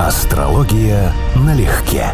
Астрология налегке.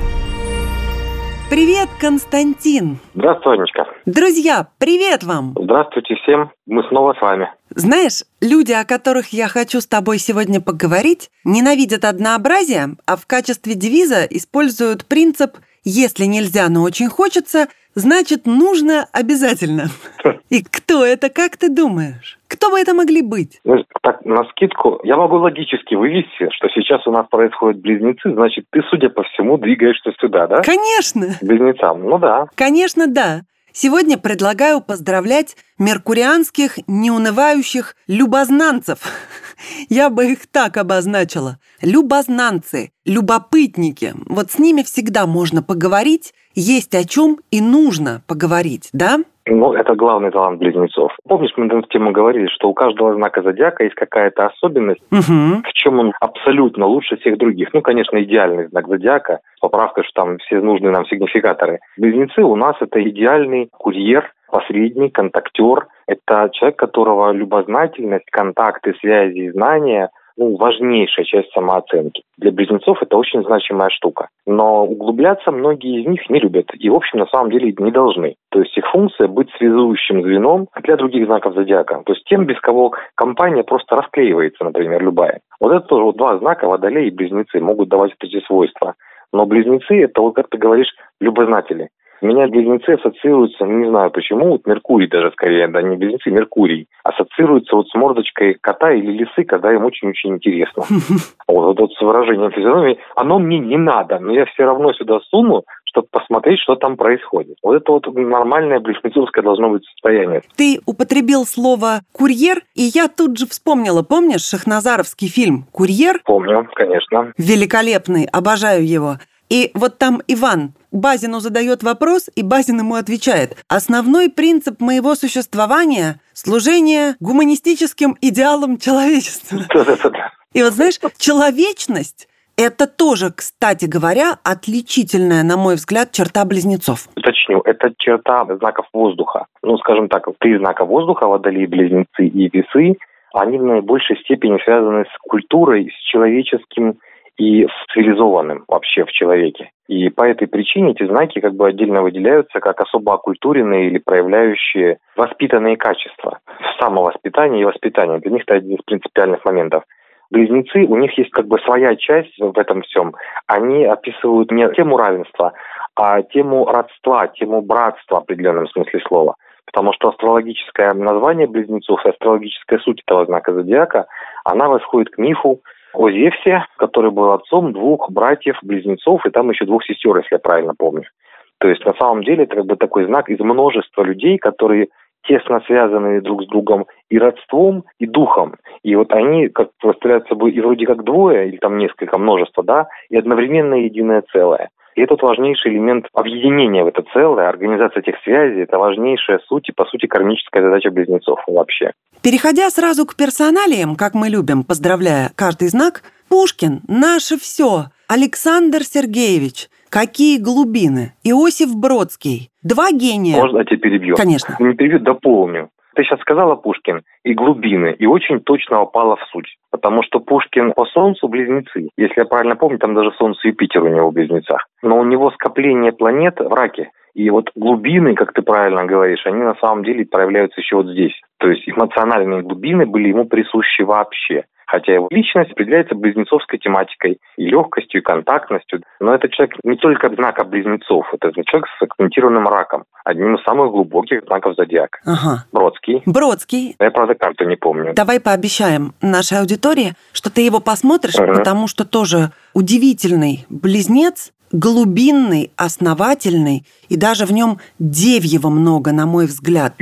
Привет, Константин. Здравствуй, Анечка. Друзья, привет вам. Здравствуйте всем. Мы снова с вами. Знаешь, люди, о которых я хочу с тобой сегодня поговорить, ненавидят однообразие, а в качестве девиза используют принцип «если нельзя, но очень хочется», значит, нужно обязательно. И кто это, как ты думаешь? Кто бы это могли быть? Ну, так, на скидку, я могу логически вывести, что сейчас у нас происходят близнецы, значит, ты, судя по всему, двигаешься сюда, да? Конечно. Близнецам, ну да. Конечно, да. Сегодня предлагаю поздравлять меркурианских неунывающих любознанцев. Я бы их так обозначила. Любознанцы, любопытники. Вот с ними всегда можно поговорить, есть о чем и нужно поговорить, да? Ну, это главный талант близнецов. Помнишь, мы на эту тему говорили, что у каждого знака зодиака есть какая-то особенность, Угу. в чем он абсолютно лучше всех других. Ну, конечно, идеальный знак зодиака, поправка, что там все нужные нам сигнификаторы. Близнецы у нас это идеальный курьер, посредник, контактер. Это человек, которого любознательность, контакты, связи и знания ну, важнейшая часть самооценки. Для близнецов это очень значимая штука. Но углубляться многие из них не любят и, в общем, на самом деле не должны. То есть их функция быть связующим звеном для других знаков зодиака. То есть тем, без кого компания просто расклеивается, например, любая. Вот это тоже вот два знака, водолей и близнецы, могут давать эти свойства. Но близнецы – это, вот как ты говоришь, любознатели. У меня близнецы ассоциируются, не знаю почему, вот Меркурий даже скорее, да не близнецы, Меркурий, ассоциируется вот с мордочкой кота или лисы, когда им очень-очень интересно. Вот, вот, вот с выражением физиономии, оно мне не надо, но я все равно сюда суну, чтобы посмотреть, что там происходит. Вот это вот нормальное близнецовское должно быть состояние. Ты употребил слово «курьер», и я тут же вспомнила, помнишь, Шахназаровский фильм «Курьер»? Помню, конечно. Великолепный, обожаю его. И вот там Иван Базину задает вопрос, и Базин ему отвечает. Основной принцип моего существования – служение гуманистическим идеалам человечества. И вот знаешь, человечность – это тоже, кстати говоря, отличительная, на мой взгляд, черта близнецов. Уточню, это черта знаков воздуха. Ну, скажем так, три знака воздуха, водолеи, близнецы и весы, они в наибольшей степени связаны с культурой, с человеческим и с цивилизованным вообще в человеке. И по этой причине эти знаки как бы отдельно выделяются как особо оккультуренные или проявляющие воспитанные качества. Самовоспитание и воспитание. Для них это один из принципиальных моментов. Близнецы, у них есть как бы своя часть в этом всем. Они описывают не тему равенства, а тему родства, тему братства в определенном смысле слова. Потому что астрологическое название близнецов и астрологическая суть этого знака зодиака, она восходит к мифу о который был отцом двух братьев-близнецов, и там еще двух сестер, если я правильно помню. То есть на самом деле это как бы такой знак из множества людей, которые тесно связаны друг с другом и родством, и духом. И вот они как представляют собой и вроде как двое, или там несколько, множество, да, и одновременно единое целое. И это важнейший элемент объединения в это целое, организация этих связей, это важнейшая суть и, по сути, кармическая задача близнецов вообще. Переходя сразу к персоналиям, как мы любим, поздравляя каждый знак, Пушкин – наше все, Александр Сергеевич, какие глубины, Иосиф Бродский, два гения. Можно я тебя перебью? Конечно. Не перебью, дополню. Ты сейчас сказала Пушкин и глубины, и очень точно попала в суть. Потому что Пушкин по Солнцу близнецы. Если я правильно помню, там даже Солнце и Юпитер у него в близнецах. Но у него скопление планет в раке. И вот глубины, как ты правильно говоришь, они на самом деле проявляются еще вот здесь. То есть эмоциональные глубины были ему присущи вообще. Хотя его личность определяется близнецовской тематикой и легкостью, и контактностью. Но это человек не только знака близнецов, это человек с акцентированным раком, одним из самых глубоких знаков зодиака. Ага. Бродский. Бродский. Я, правда, карту не помню. Давай пообещаем нашей аудитории, что ты его посмотришь, Ага. потому что тоже удивительный близнец, глубинный, основательный, и даже в нем девьего много, на мой взгляд.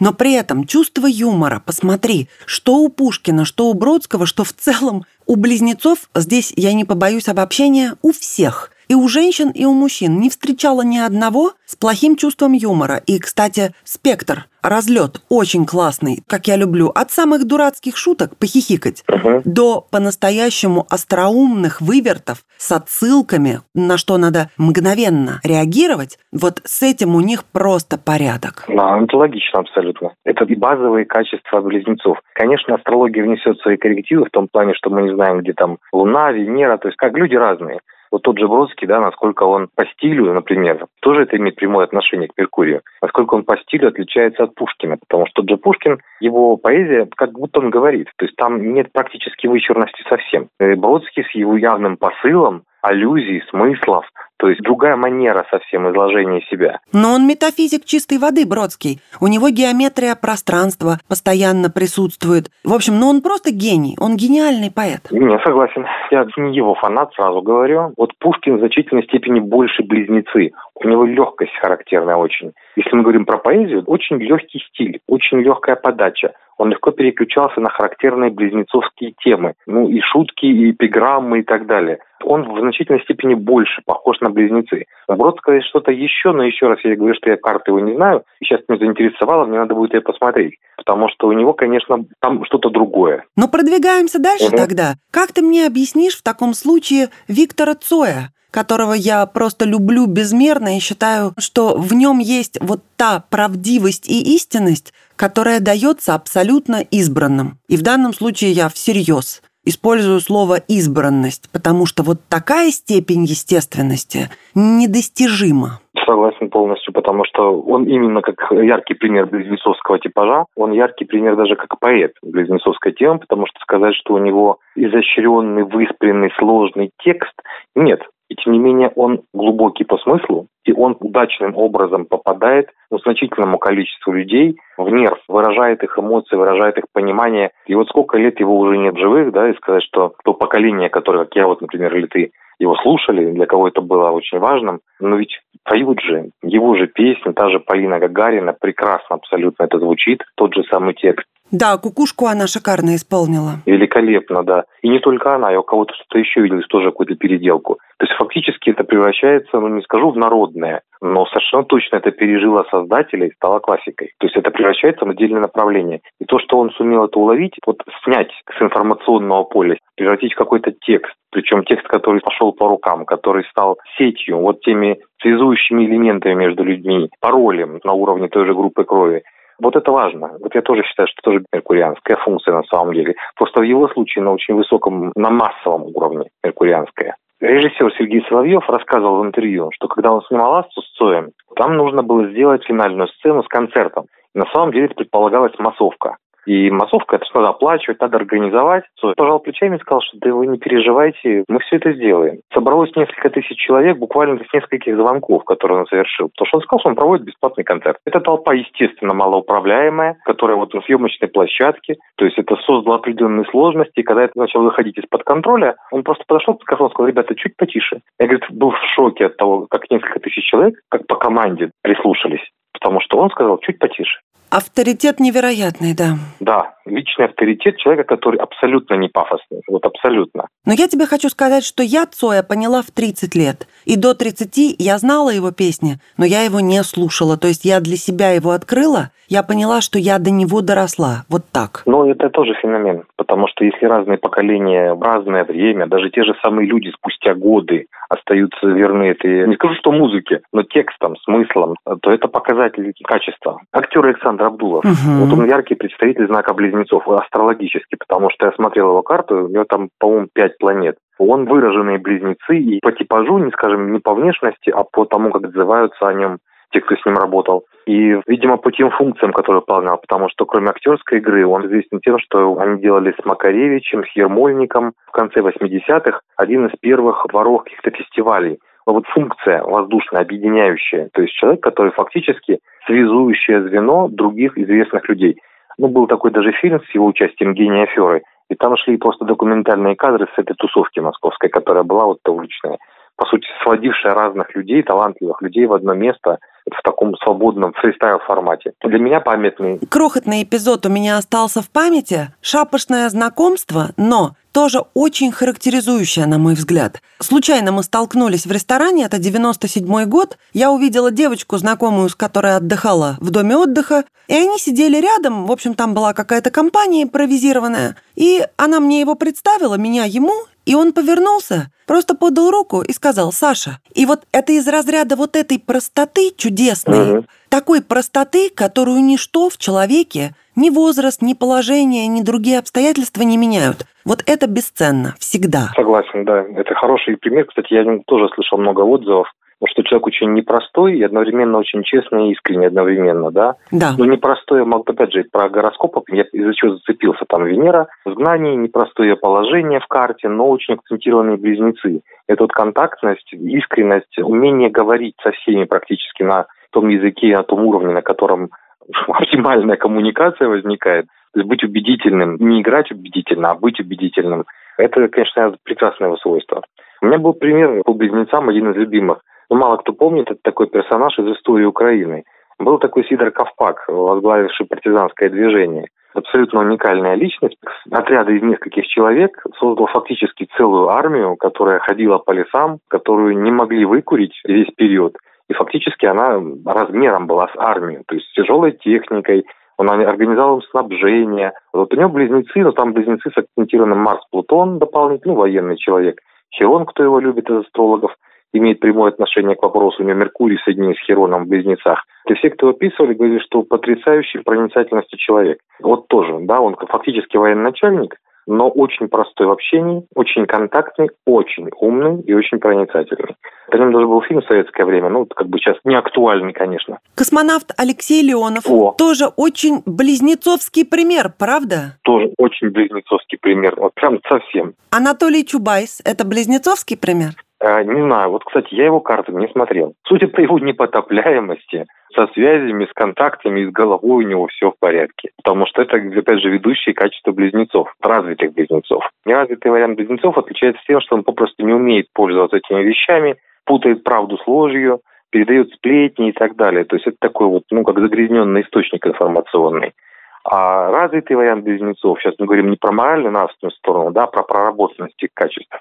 Но при этом чувство юмора, посмотри, что у Пушкина, что у Бродского, что в целом у близнецов, здесь я не побоюсь обобщения, у всех И у женщин, и у мужчин не встречала ни одного с плохим чувством юмора. И, кстати, спектр, разлет очень классный, как я люблю. От самых дурацких шуток похихикать Мгм. до по-настоящему остроумных вывертов с отсылками, на что надо мгновенно реагировать. Вот с этим у них просто порядок. Да, это логично абсолютно. Это и базовые качества близнецов. Конечно, астрология внесет свои коррективы в том плане, что мы не знаем, где там Луна, Венера, то есть как люди разные. Вот тот же Бродский, да, насколько он по стилю, например, тоже это имеет прямое отношение к Меркурию, насколько он по стилю отличается от Пушкина, потому что тот же Пушкин, его поэзия, как будто он говорит, то есть там нет практически вычурности совсем. Э, Бродский с его явным посылом, аллюзий, смыслов, то есть другая манера совсем изложения себя. Но он метафизик чистой воды, Бродский. У него геометрия пространства постоянно присутствует. В общем, ну он просто гений. Он гениальный поэт. Не, согласен. Я не его фанат, сразу говорю. Вот Пушкин в значительной степени больше близнецы. У него легкость характерная очень. Если мы говорим про поэзию, очень легкий стиль, очень легкая подача. Он легко переключался на характерные близнецовские темы. Ну и шутки, и эпиграммы и так далее. Он в значительной степени больше похож на близнецы. Бродского есть что-то еще, но еще раз я говорю, что я карты его не знаю. И сейчас меня заинтересовало, мне надо будет ее посмотреть. Потому что у него, конечно, там что-то другое. Но продвигаемся дальше Мгм. тогда. Как ты мне объяснишь в таком случае Виктора Цоя, которого я просто люблю безмерно и считаю, что в нем есть вот та правдивость и истинность, которая дается абсолютно избранным. И в данном случае я всерьез использую слово «избранность», потому что вот такая степень естественности недостижима. Согласен полностью, потому что он именно как яркий пример близнецовского типажа, он яркий пример даже как поэт близнецовской темы, потому что сказать, что у него изощренный, выспренный, сложный текст, нет. И тем не менее он глубокий по смыслу, и он удачным образом попадает ну, значительному количеству людей в нерв, выражает их эмоции, выражает их понимание. И вот сколько лет его уже нет живых, да, и сказать, что то поколение, которое, как я вот, например, или ты, его слушали, для кого это было очень важным, но ведь поют же, его же песни, та же Полина Гагарина, прекрасно абсолютно это звучит, тот же самый текст. Да, кукушку она шикарно исполнила. Великолепно, да. И не только она, я у кого-то что-то еще видел, тоже какую-то переделку. То есть фактически это превращается, ну не скажу в народное, но совершенно точно это пережило создателя и стало классикой. То есть это превращается в отдельное направление. И то, что он сумел это уловить, вот снять с информационного поля, превратить в какой-то текст, причем текст, который пошел по рукам, который стал сетью, вот теми связующими элементами между людьми, паролем на уровне той же группы крови. Вот это важно. Вот я тоже считаю, что тоже меркурианская функция на самом деле. Просто в его случае на очень высоком, на массовом уровне меркурианская. Режиссер Сергей Соловьев рассказывал в интервью, что когда он снимал «Асту» с Цоем, там нужно было сделать финальную сцену с концертом. На самом деле это предполагалась массовка. И массовка, это что надо оплачивать, надо организовать. Пожал плечами и сказал, что да вы не переживайте, мы все это сделаем. Собралось несколько тысяч человек буквально с нескольких звонков, которые он совершил. Потому что он сказал, что он проводит бесплатный концерт. Эта толпа, естественно, малоуправляемая, которая вот на съемочной площадке. То есть это создало определенные сложности. И когда это начало выходить из-под контроля, он просто подошел к микрофону сказал, ребята, чуть потише. Я, говорит, был в шоке от того, как несколько тысяч человек, как по команде, прислушались. Потому что он сказал, чуть потише. Авторитет невероятный, да. Да, личный авторитет человека, который абсолютно не пафосный. Вот абсолютно. Но я тебе хочу сказать, что я Цоя поняла в 30 лет. И до 30 я знала его песни, но я его не слушала. То есть я для себя его открыла, я поняла, что я до него доросла. Вот так. Но это тоже феномен, потому что если разные поколения в разное время, даже те же самые люди спустя годы остаются верны этой, не скажу, что музыке, но текстом, смыслом, то это показатель качества. Актер Александр Абдулов, Мгм. вот он яркий представитель знака близнецов, астрологически, потому что я смотрел его карту, у него там, по-моему, пять планет. Он выраженные близнецы и по типажу, не скажем, не по внешности, а по тому, как отзываются о нем те, кто с ним работал. И, видимо, по тем функциям, которые выполнял, потому что кроме актерской игры, он известен тем, что они делали с Макаревичем, с Ермольником в конце 80-х один из первых дворов каких-то фестивалей. Но вот функция воздушная, объединяющая, то есть человек, который фактически связующее звено других известных людей. Ну, был такой даже фильм с его участием Гения Аферы, и там шли просто документальные кадры с этой тусовки московской, которая была вот уличная. По сути, сводившая разных людей, талантливых людей в одно место в таком свободном фристайл формате. Для меня памятный. Крохотный эпизод у меня остался в памяти. Шапошное знакомство, но тоже очень характеризующая, на мой взгляд. Случайно мы столкнулись в ресторане, это 97 год. Я увидела девочку, знакомую, с которой отдыхала в доме отдыха, и они сидели рядом, в общем, там была какая-то компания импровизированная, и она мне его представила, меня ему, и он повернулся, просто подал руку и сказал «Саша». И вот это из разряда вот этой простоты чудесной, угу. такой простоты, которую ничто в человеке ни возраст, ни положение, ни другие обстоятельства не меняют. Вот это бесценно, всегда. Согласен, да. Это хороший пример. Кстати, я тоже слышал много отзывов что человек очень непростой и одновременно очень честный и искренний одновременно, да? Да. Но непростое, опять же, про гороскоп, я из-за чего зацепился, там Венера в знании, непростое положение в карте, но очень акцентированные близнецы. Это вот контактность, искренность, умение говорить со всеми практически на том языке, на том уровне, на котором оптимальная коммуникация возникает, то есть быть убедительным, не играть убедительно, а быть убедительным, это, конечно, прекрасное свойство. У меня был пример по близнецам, один из любимых. Ну, мало кто помнит, это такой персонаж из истории Украины. Был такой Сидор Ковпак, возглавивший партизанское движение. Абсолютно уникальная личность. Отряды из нескольких человек создал фактически целую армию, которая ходила по лесам, которую не могли выкурить весь период. И фактически она размером была с армией, то есть с тяжелой техникой, он организовал снабжение. Вот у него близнецы, но там близнецы с акцентированным Марс-Плутон дополнительно, ну, военный человек. Херон, кто его любит из астрологов, имеет прямое отношение к вопросу. У него Меркурий соединен с Хероном в близнецах. И все, кто описывали, говорили, что потрясающий проницательности человек. Вот тоже, да, он фактически военный начальник, но очень простой в общении, очень контактный, очень умный и очень проницательный. По нем даже был фильм в советское время, ну, как бы сейчас не актуальный, конечно. Космонавт Алексей Леонов. О. Тоже очень близнецовский пример, правда? Тоже очень близнецовский пример, вот прям совсем. Анатолий Чубайс – это близнецовский пример? А, не знаю. Вот, кстати, я его карту не смотрел. Судя по его непотопляемости, со связями, с контактами с головой у него все в порядке. Потому что это, опять же, ведущие качества близнецов, развитых близнецов. Неразвитый вариант близнецов отличается тем, что он попросту не умеет пользоваться этими вещами, путает правду с ложью, передает сплетни и так далее. То есть это такой вот, ну, как загрязненный источник информационный. А развитый вариант близнецов, сейчас мы говорим не про морально-нравственную сторону, да, а про проработанность их качеств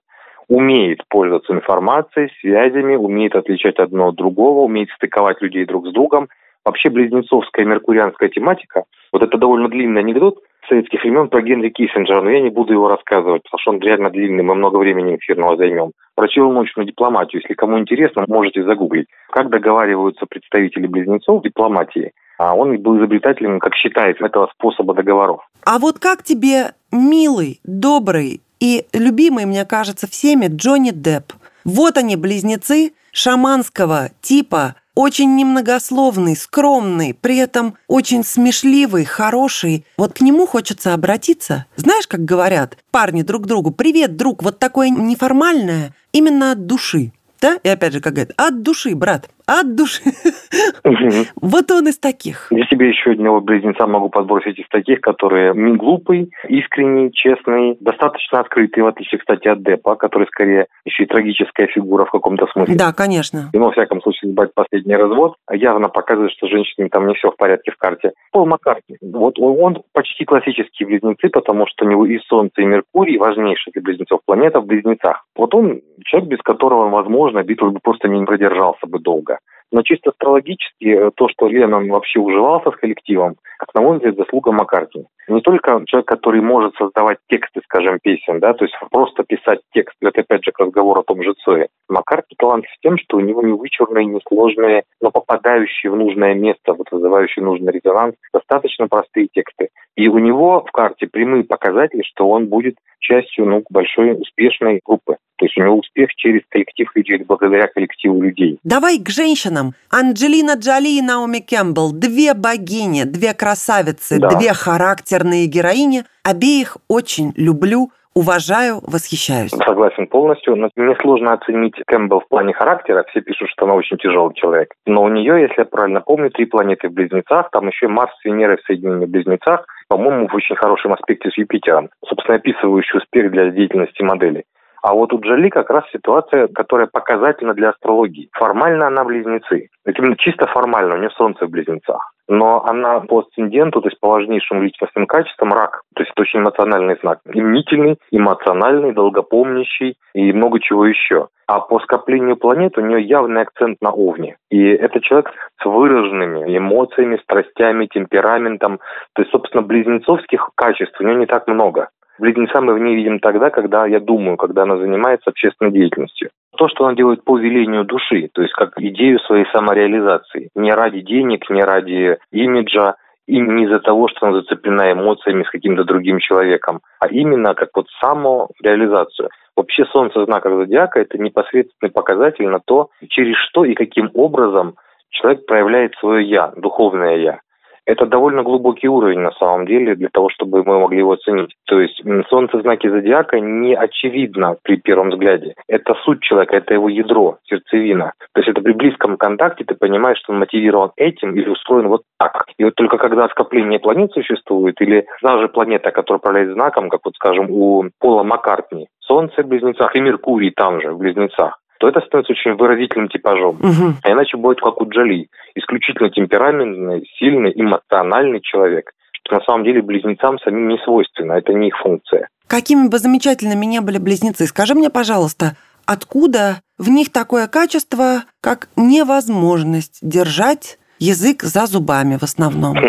умеет пользоваться информацией, связями, умеет отличать одно от другого, умеет стыковать людей друг с другом. Вообще близнецовская меркурианская тематика, вот это довольно длинный анекдот советских времен про Генри Киссинджера, но я не буду его рассказывать, потому что он реально длинный, мы много времени эфирного займем. Про челночную дипломатию, если кому интересно, можете загуглить. Как договариваются представители близнецов в дипломатии, а он был изобретателем, как считается, этого способа договоров. А вот как тебе милый, добрый, и любимый, мне кажется, всеми Джонни Депп. Вот они, близнецы шаманского типа, очень немногословный, скромный, при этом очень смешливый, хороший. Вот к нему хочется обратиться. Знаешь, как говорят парни друг другу, привет, друг, вот такое неформальное, именно от души. Да? И опять же, как говорят, от души, брат от души. Вот он из таких. Я себе еще одного близнеца могу подбросить из таких, которые не глупый, искренний, честный, достаточно открытый, в отличие, кстати, от Депа, который скорее еще и трагическая фигура в каком-то смысле. Да, конечно. И, ну, во всяком случае, брать последний развод явно показывает, что женщине там не все в порядке в карте. Пол Маккартни. Вот он, он почти классические близнецы, потому что у него и Солнце, и Меркурий, важнейшая для близнецов планета в близнецах. Вот он человек, без которого, возможно, Битлз бы просто не продержался бы долго. Но чисто астрологически э, то, что Леннон вообще уживался с коллективом, на мой заслуга Маккартни. Не только человек, который может создавать тексты, скажем, песен, да, то есть просто писать текст, это опять же разговор о том же Цое. Маккартни талант в тем, что у него не вычурные, не сложные, но попадающие в нужное место, вот вызывающие нужный резонанс, достаточно простые тексты. И у него в карте прямые показатели, что он будет частью ну, большой успешной группы. То есть у него успех через коллектив людей, благодаря коллективу людей. Давай к женщинам. Анджелина Джоли и Наоми Кэмпбелл. Две богини, две красавицы, да. две характерные героини. Обеих очень люблю, уважаю, восхищаюсь. Согласен полностью. Но мне сложно оценить Кэмпбелл в плане характера. Все пишут, что она очень тяжелый человек. Но у нее, если я правильно помню, три планеты в Близнецах. Там еще Марс с Венерой в соединении в Близнецах. По-моему, в очень хорошем аспекте с Юпитером. Собственно, описывающий успех для деятельности модели. А вот у Джоли как раз ситуация, которая показательна для астрологии. Формально она близнецы. Это именно чисто формально, у нее Солнце в близнецах. Но она по асценденту, то есть по важнейшим личностным качествам, рак. То есть это очень эмоциональный знак. Именительный, эмоциональный, долгопомнящий и много чего еще. А по скоплению планет у нее явный акцент на Овне. И это человек с выраженными эмоциями, страстями, темпераментом. То есть, собственно, близнецовских качеств у нее не так много. Близнеца мы в ней видим тогда, когда, я думаю, когда она занимается общественной деятельностью. То, что она делает по велению души, то есть как идею своей самореализации. Не ради денег, не ради имиджа, и не из-за того, что она зацеплена эмоциями с каким-то другим человеком, а именно как вот самореализацию. Вообще солнце знаков зодиака – это непосредственный показатель на то, через что и каким образом человек проявляет свое «я», духовное «я». Это довольно глубокий уровень на самом деле для того, чтобы мы могли его оценить. То есть солнце в знаке зодиака не очевидно при первом взгляде. Это суть человека, это его ядро, сердцевина. То есть это при близком контакте ты понимаешь, что он мотивирован этим или устроен вот так. И вот только когда скопление планет существует, или даже планета, которая управляет знаком, как вот скажем у Пола Маккартни, Солнце в близнецах и Меркурий там же, в близнецах, то это становится очень выразительным типажом. Угу. А иначе будет как у Джоли. Исключительно темпераментный, сильный, эмоциональный человек. Что на самом деле близнецам самим не свойственно, это не их функция. Какими бы замечательными не были близнецы, скажи мне, пожалуйста, откуда в них такое качество, как невозможность держать язык за зубами в основном?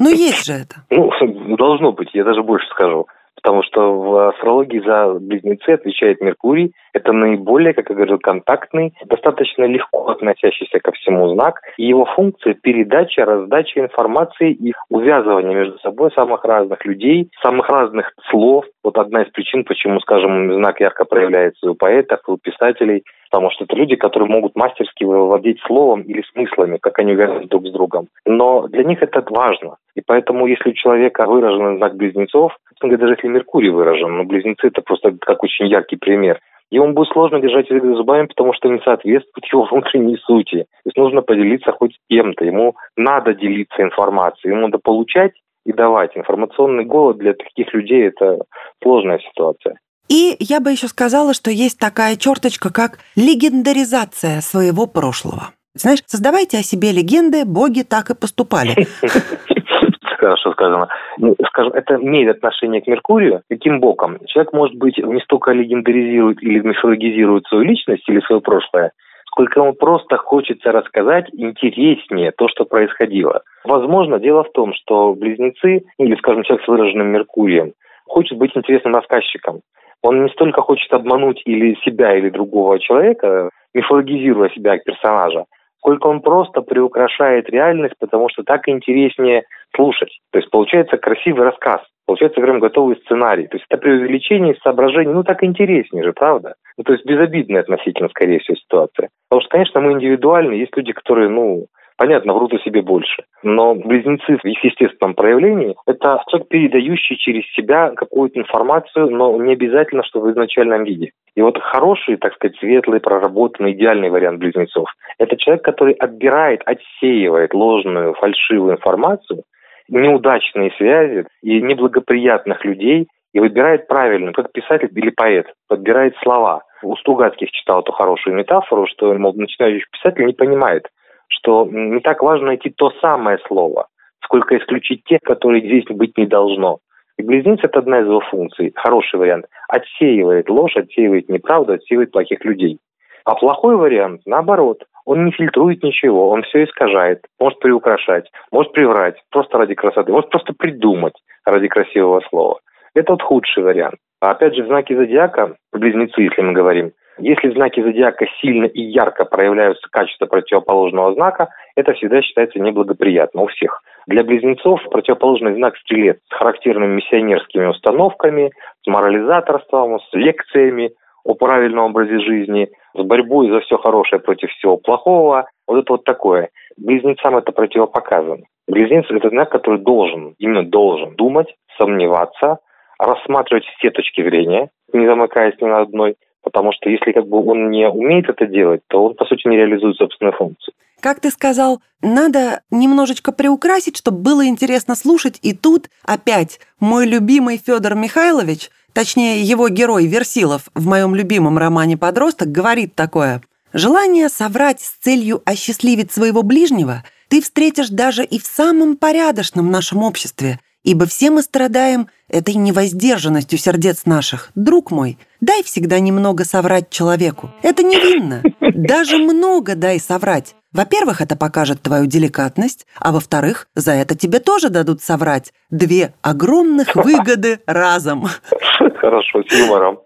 Ну, есть же это. Ну, должно быть, я даже больше скажу потому что в астрологии за близнецы отвечает Меркурий. Это наиболее, как я говорил, контактный, достаточно легко относящийся ко всему знак. И его функция – передача, раздача информации и увязывание между собой самых разных людей, самых разных слов. Вот одна из причин, почему, скажем, знак ярко проявляется у поэтов, у писателей – потому что это люди, которые могут мастерски владеть словом или смыслами, как они увязаны друг с другом. Но для них это важно. И поэтому, если у человека выражен знак близнецов, даже если Меркурий выражен, но близнецы это просто как очень яркий пример, ему будет сложно держать язык за зубами, потому что не соответствует его внутренней сути. То есть нужно поделиться хоть с кем-то. Ему надо делиться информацией, ему надо получать и давать. Информационный голод для таких людей – это сложная ситуация. И я бы еще сказала, что есть такая черточка, как легендаризация своего прошлого. Знаешь, создавайте о себе легенды, боги так и поступали. Хорошо сказано. Ну, скажем, это имеет отношение к Меркурию. Каким боком? Человек, может быть, не столько легендаризирует или мифологизирует свою личность или свое прошлое, сколько ему просто хочется рассказать интереснее то, что происходило. Возможно, дело в том, что близнецы, или, скажем, человек с выраженным Меркурием, хочет быть интересным рассказчиком. Он не столько хочет обмануть или себя, или другого человека, мифологизируя себя как персонажа, сколько он просто приукрашает реальность, потому что так интереснее слушать. То есть получается красивый рассказ, получается прям готовый сценарий. То есть это преувеличение соображений, ну так интереснее же, правда? Ну, то есть безобидная относительно, скорее всего, ситуация. Потому что, конечно, мы индивидуальны, есть люди, которые, ну, понятно, врут о себе больше. Но близнецы в их естественном проявлении – это человек, передающий через себя какую-то информацию, но не обязательно, что в изначальном виде. И вот хороший, так сказать, светлый, проработанный, идеальный вариант близнецов – это человек, который отбирает, отсеивает ложную, фальшивую информацию, неудачные связи и неблагоприятных людей и выбирает правильную, как писатель или поэт, подбирает слова. У Стругацких читал эту хорошую метафору, что мол, начинающий писатель не понимает, что не так важно найти то самое слово, сколько исключить тех, которые здесь быть не должно. И близнец – это одна из его функций, хороший вариант. Отсеивает ложь, отсеивает неправду, отсеивает плохих людей. А плохой вариант, наоборот, он не фильтрует ничего, он все искажает, может приукрашать, может приврать, просто ради красоты, может просто придумать ради красивого слова. Это вот худший вариант. А опять же, в знаке зодиака, близнецы, если мы говорим, если в знаке зодиака сильно и ярко проявляются качества противоположного знака, это всегда считается неблагоприятно у всех. Для близнецов противоположный знак стрелец с характерными миссионерскими установками, с морализаторством, с лекциями о правильном образе жизни, с борьбой за все хорошее против всего плохого. Вот это вот такое. Близнецам это противопоказано. Близнец – это знак, который должен, именно должен думать, сомневаться, рассматривать все точки зрения, не замыкаясь ни на одной, Потому что если как бы он не умеет это делать, то он, по сути, не реализует собственную функцию. Как ты сказал, надо немножечко приукрасить, чтобы было интересно слушать. И тут опять мой любимый Федор Михайлович точнее его герой Версилов в моем любимом романе «Подросток» говорит такое. «Желание соврать с целью осчастливить своего ближнего ты встретишь даже и в самом порядочном нашем обществе, ибо все мы страдаем этой невоздержанностью сердец наших. Друг мой, дай всегда немного соврать человеку. Это невинно. Даже много дай соврать. Во-первых, это покажет твою деликатность, а во-вторых, за это тебе тоже дадут соврать. Две огромных выгоды разом. Хорошо, с юмором.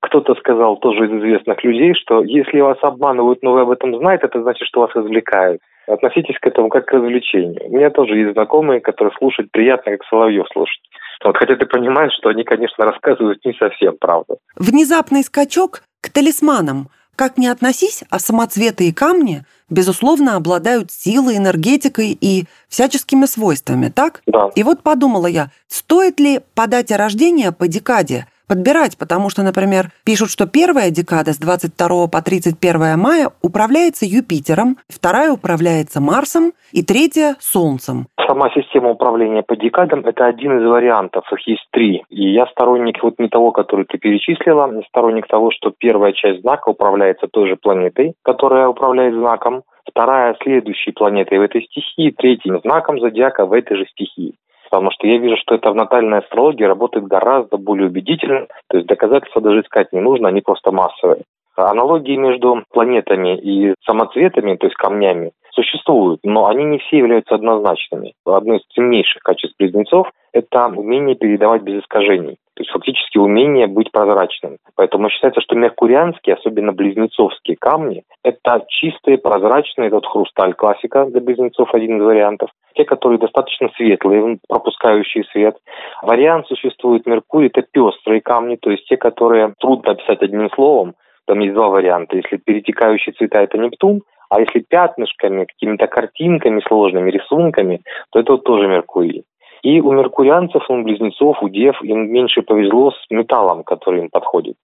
Кто-то сказал тоже из известных людей, что если вас обманывают, но вы об этом знаете, это значит, что вас развлекают. Относитесь к этому как к развлечению. У меня тоже есть знакомые, которые слушают приятно, как Соловьев слушать. Вот, хотя ты понимаешь, что они, конечно, рассказывают не совсем правду. Внезапный скачок к талисманам. Как ни относись, а самоцветы и камни, безусловно, обладают силой, энергетикой и всяческими свойствами, так? Да. И вот подумала я, стоит ли по дате рождения по декаде – подбирать, потому что, например, пишут, что первая декада с 22 по 31 мая управляется Юпитером, вторая управляется Марсом и третья – Солнцем. Сама система управления по декадам – это один из вариантов, их есть три. И я сторонник вот не того, который ты перечислила, я сторонник того, что первая часть знака управляется той же планетой, которая управляет знаком, вторая – следующей планетой в этой стихии, третьим знаком зодиака в этой же стихии потому что я вижу, что это в натальной астрологии работает гораздо более убедительно, то есть доказательства даже искать не нужно, они просто массовые. Аналогии между планетами и самоцветами, то есть камнями, существуют, но они не все являются однозначными. Одно из ценнейших качеств близнецов – это умение передавать без искажений. То есть фактически умение быть прозрачным. Поэтому считается, что меркурианские, особенно близнецовские камни, это чистые, прозрачные, этот хрусталь классика для близнецов один из вариантов. Те, которые достаточно светлые, пропускающие свет. Вариант существует Меркурий, это пестрые камни, то есть те, которые трудно описать одним словом. Там есть два варианта. Если перетекающие цвета – это Нептун, а если пятнышками, какими-то картинками сложными, рисунками, то это вот тоже Меркурий. И у меркурианцев, у близнецов, у дев им меньше повезло с металлом, который им подходит.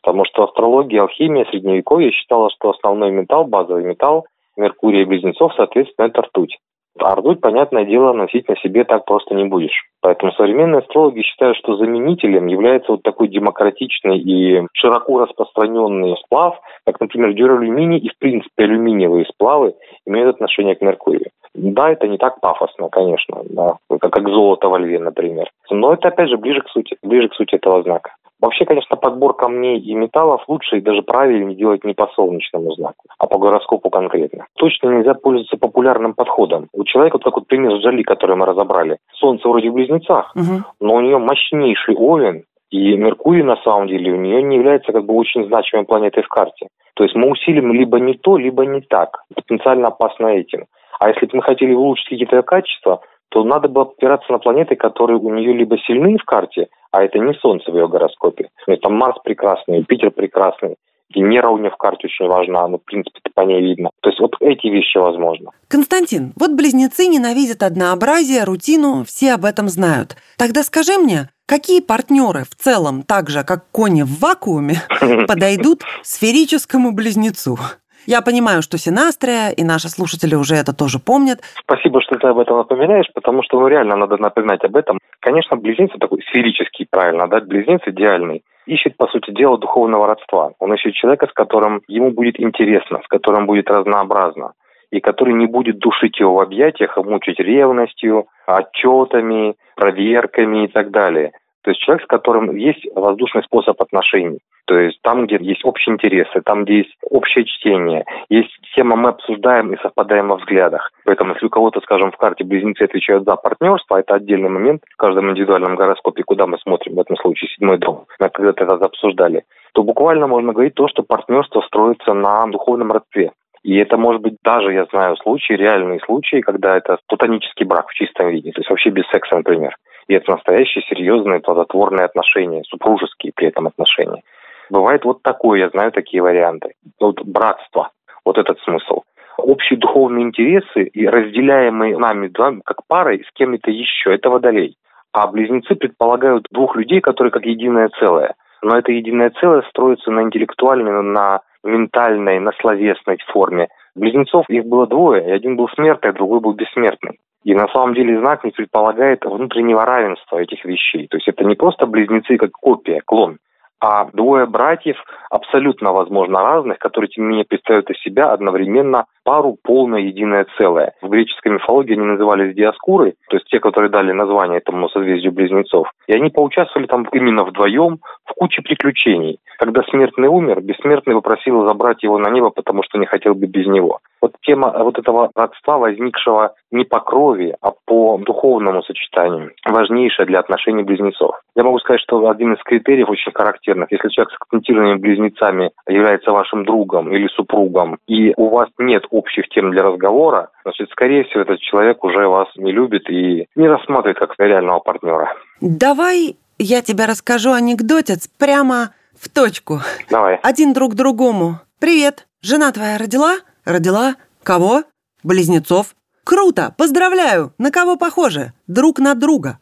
Потому что астрология, алхимия средневековья считала, что основной металл, базовый металл Меркурия и близнецов, соответственно, это ртуть. А ртуть, понятное дело, носить на себе так просто не будешь. Поэтому современные астрологи считают, что заменителем является вот такой демократичный и широко распространенный сплав, как, например, дюралюминий и, в принципе, алюминиевые сплавы имеют отношение к Меркурию. Да, это не так пафосно, конечно, да, как, как золото во льве, например. Но это, опять же, ближе к сути, ближе к сути этого знака. Вообще, конечно, подбор камней и металлов лучше и даже правильнее делать не по солнечному знаку, а по гороскопу конкретно. Точно нельзя пользоваться популярным подходом. У человека, вот как вот пример с Джоли, который мы разобрали, Солнце вроде в близнецах, угу. но у нее мощнейший Овен, и Меркурий, на самом деле, у нее не является как бы очень значимой планетой в карте. То есть мы усилим либо не то, либо не так. Потенциально опасно этим. А если бы мы хотели улучшить какие-то качества, то надо бы опираться на планеты, которые у нее либо сильны в карте, а это не Солнце в ее гороскопе. Ну, там Марс прекрасный, Юпитер прекрасный, Венера у нее в карте очень важна, ну, в принципе, по ней видно. То есть вот эти вещи возможно. Константин, вот близнецы ненавидят однообразие, рутину, все об этом знают. Тогда скажи мне, какие партнеры в целом, так же, как кони в вакууме, подойдут сферическому близнецу? Я понимаю, что Синастрия, и наши слушатели уже это тоже помнят. Спасибо, что ты об этом напоминаешь, потому что ну, реально надо напоминать об этом. Конечно, близнец такой сферический, правильно, да, близнец идеальный ищет, по сути дела, духовного родства. Он ищет человека, с которым ему будет интересно, с которым будет разнообразно, и который не будет душить его в объятиях, а мучить ревностью, отчетами, проверками и так далее. То есть человек, с которым есть воздушный способ отношений. То есть там, где есть общие интересы, там, где есть общее чтение, есть тема, мы обсуждаем и совпадаем во взглядах. Поэтому если у кого-то, скажем, в карте близнецы отвечают за партнерство, это отдельный момент в каждом индивидуальном гороскопе, куда мы смотрим, в этом случае седьмой дом, мы когда-то это обсуждали, то буквально можно говорить то, что партнерство строится на духовном родстве. И это может быть даже, я знаю, случаи, реальные случаи, когда это платонический брак в чистом виде, то есть вообще без секса, например. И это настоящие серьезные плодотворные отношения, супружеские при этом отношения. Бывает вот такое, я знаю такие варианты. Вот братство, вот этот смысл. Общие духовные интересы и разделяемые нами да, как парой с кем-то еще, это водолей. А близнецы предполагают двух людей, которые как единое целое. Но это единое целое строится на интеллектуальной, на ментальной, на словесной форме. Близнецов их было двое, и один был смертный, а другой был бессмертный. И на самом деле знак не предполагает внутреннего равенства этих вещей. То есть это не просто близнецы как копия, клон, а двое братьев абсолютно, возможно, разных, которые, тем не менее, представляют из себя одновременно пару полное единое целое. В греческой мифологии они назывались диаскурой, то есть те, которые дали название этому созвездию близнецов. И они поучаствовали там именно вдвоем в куче приключений. Когда смертный умер, бессмертный попросил забрать его на небо, потому что не хотел бы без него. Вот тема вот этого родства, возникшего не по крови, а по духовному сочетанию, важнейшая для отношений близнецов. Я могу сказать, что один из критериев очень характерных, если человек с акцентированными близнецами является вашим другом или супругом, и у вас нет общих тем для разговора, значит, скорее всего, этот человек уже вас не любит и не рассматривает как реального партнера. Давай я тебе расскажу анекдотец прямо в точку. Давай. Один друг другому. Привет, жена твоя родила? Родила. Кого? Близнецов. Круто, поздравляю. На кого похоже? Друг на друга.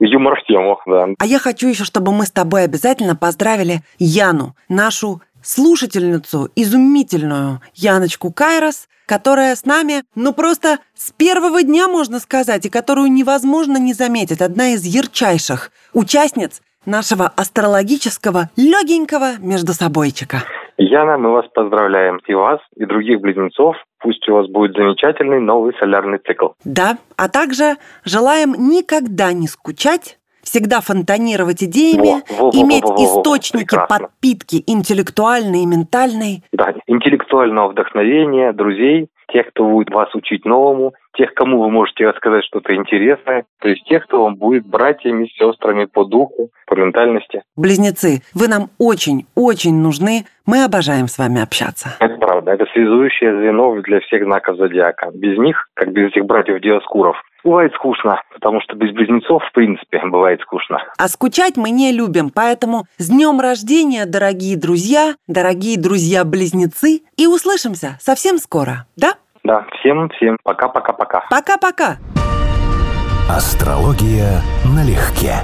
Юмор в тему, да. А я хочу еще, чтобы мы с тобой обязательно поздравили Яну, нашу слушательницу, изумительную Яночку Кайрос, которая с нами, ну просто с первого дня, можно сказать, и которую невозможно не заметить. Одна из ярчайших участниц нашего астрологического легенького междусобойчика. Яна, мы вас поздравляем. И вас, и других близнецов. Пусть у вас будет замечательный новый солярный цикл. Да, а также желаем никогда не скучать, всегда фонтанировать идеями, Во, во, во, иметь во, во, во, источники прекрасно. подпитки интеллектуальной и ментальной. Да, интеллектуального вдохновения, друзей, тех, кто будет вас учить новому, тех, кому вы можете рассказать что-то интересное, то есть тех, кто вам будет братьями, сестрами по духу, по ментальности. Близнецы, вы нам очень-очень нужны. Мы обожаем с вами общаться. Это правда. Это связующее звено для всех знаков зодиака. Без них, как без этих братьев Диаскуров, бывает скучно, потому что без близнецов, в принципе, бывает скучно. А скучать мы не любим, поэтому с днем рождения, дорогие друзья, дорогие друзья-близнецы, и услышимся совсем скоро, да? Да, всем, всем пока-пока-пока. Пока-пока! Астрология налегке.